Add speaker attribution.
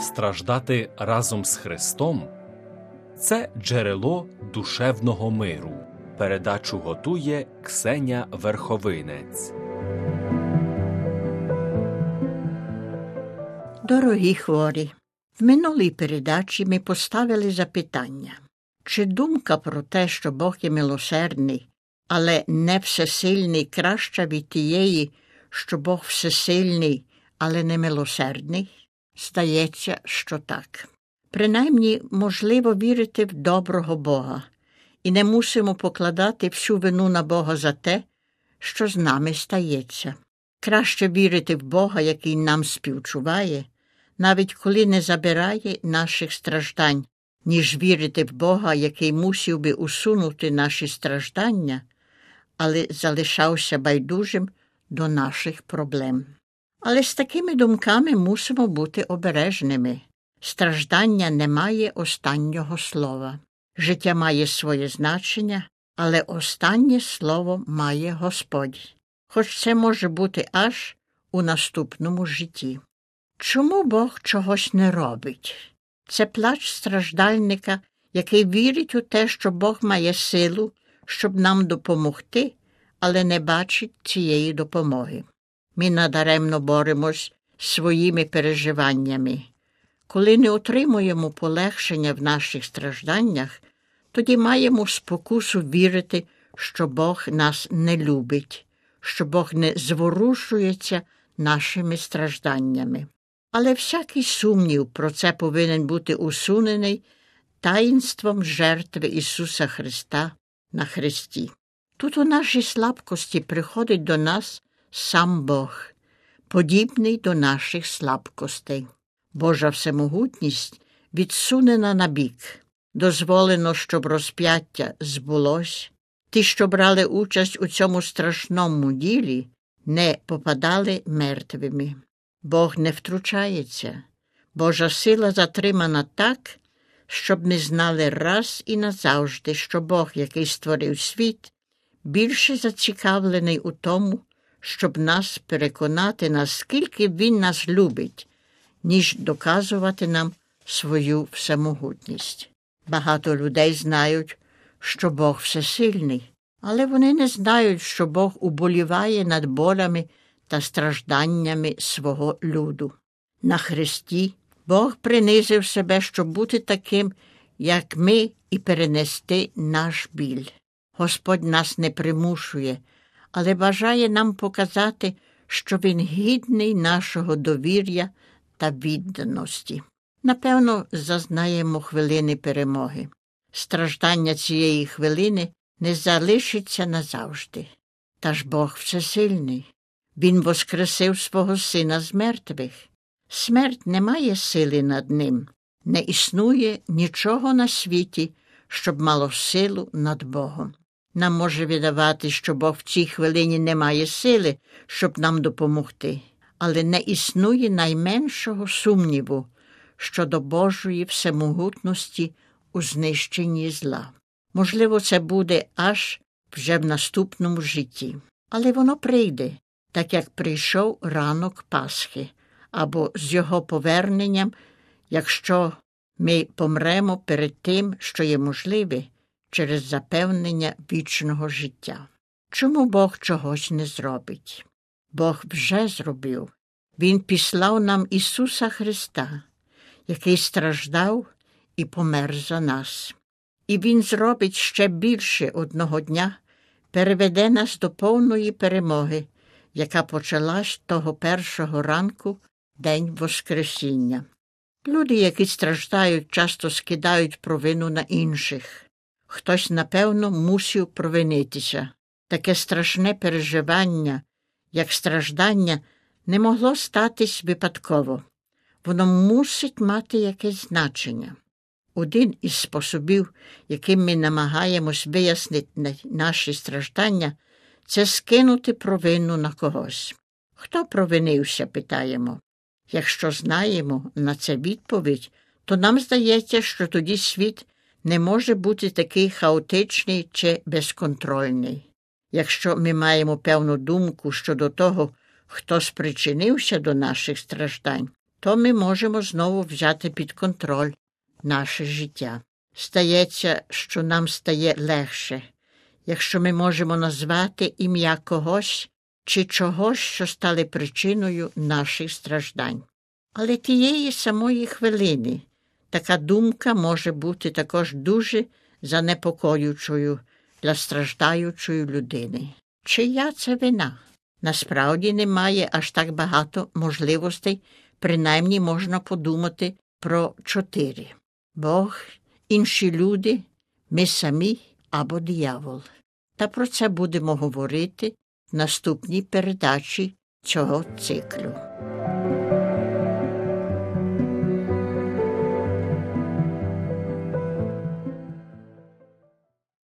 Speaker 1: страждати разом з Христом це джерело душевного миру. Передачу готує Ксеня Верховинець.
Speaker 2: Дорогі хворі, в минулій передачі ми поставили запитання, чи думка про те, що Бог є милосердний, але не всесильний, краща від тієї, що Бог всесильний, але не милосердний? Здається, що так. Принаймні можливо вірити в доброго Бога, і не мусимо покладати всю вину на Бога за те, що з нами стається. Краще вірити в Бога, який нам співчуває, навіть коли не забирає наших страждань, ніж вірити в Бога, який мусив би усунути наші страждання, але залишався байдужим до наших проблем. Але з такими думками мусимо бути обережними. Страждання не має останнього слова. Життя має своє значення, але останнє слово має Господь, хоч це може бути аж у наступному житті. Чому Бог чогось не робить? Це плач страждальника, який вірить у те, що Бог має силу, щоб нам допомогти, але не бачить цієї допомоги. Ми надаремно боремось своїми переживаннями. Коли не отримуємо полегшення в наших стражданнях, тоді маємо спокусу вірити, що Бог нас не любить, що Бог не зворушується нашими стражданнями. Але всякий сумнів про це повинен бути усунений таїнством жертви Ісуса Христа на Христі. Тут у нашій слабкості приходить до нас сам Бог, подібний до наших слабкостей. Божа всемогутність відсунена на бік. Дозволено, щоб розп'яття збулось. Ті, що брали участь у цьому страшному ділі, не попадали мертвими. Бог не втручається. Божа сила затримана так, щоб ми знали раз і назавжди, що Бог, який створив світ, більше зацікавлений у тому, щоб нас переконати, наскільки Він нас любить, ніж доказувати нам свою всемогутність. Багато людей знають, що Бог всесильний, але вони не знають, що Бог уболіває над болями та стражданнями свого люду. На Христі Бог принизив себе, щоб бути таким, як ми, і перенести наш біль. Господь нас не примушує, але бажає нам показати, що Він гідний нашого довір'я та відданості. Напевно, зазнаємо хвилини перемоги. Страждання цієї хвилини не залишиться назавжди. Та ж Бог всесильний. Він воскресив свого сина з мертвих. Смерть не має сили над ним, не існує нічого на світі, щоб мало силу над Богом. Нам може видавати, що Бог в цій хвилині не має сили, щоб нам допомогти, але не існує найменшого сумніву щодо Божої всемогутності у знищенні зла. Можливо, це буде аж вже в наступному житті, але воно прийде, так як прийшов ранок Пасхи, або з його поверненням, якщо ми помремо перед тим, що є можливе, через запевнення вічного життя. Чому Бог чогось не зробить? Бог вже зробив. Він післав нам Ісуса Христа, який страждав і помер за нас. І Він зробить ще більше одного дня, переведе нас до повної перемоги, яка почалась того першого ранку, День Воскресіння. Люди, які страждають, часто скидають провину на інших. Хтось, напевно, мусив провинитися. Таке страшне переживання, як страждання, не могло статись випадково. Воно мусить мати якесь значення. Один із способів, яким ми намагаємось вияснити наші страждання, це скинути провину на когось. Хто провинився, питаємо. Якщо знаємо на це відповідь, то нам здається, що тоді світ не може бути такий хаотичний чи безконтрольний. Якщо ми маємо певну думку щодо того, хто спричинився до наших страждань, то ми можемо знову взяти під контроль наше життя. Стається, що нам стає легше, якщо ми можемо назвати ім'я когось чи чогось, що стали причиною наших страждань. Але тієї самої хвилини така думка може бути також дуже занепокоючою для страждаючої людини. Чия це вина? Насправді немає аж так багато можливостей, принаймні можна подумати про чотири Бог, інші люди, ми самі або диявол. Та про це будемо говорити в наступній передачі цього циклу.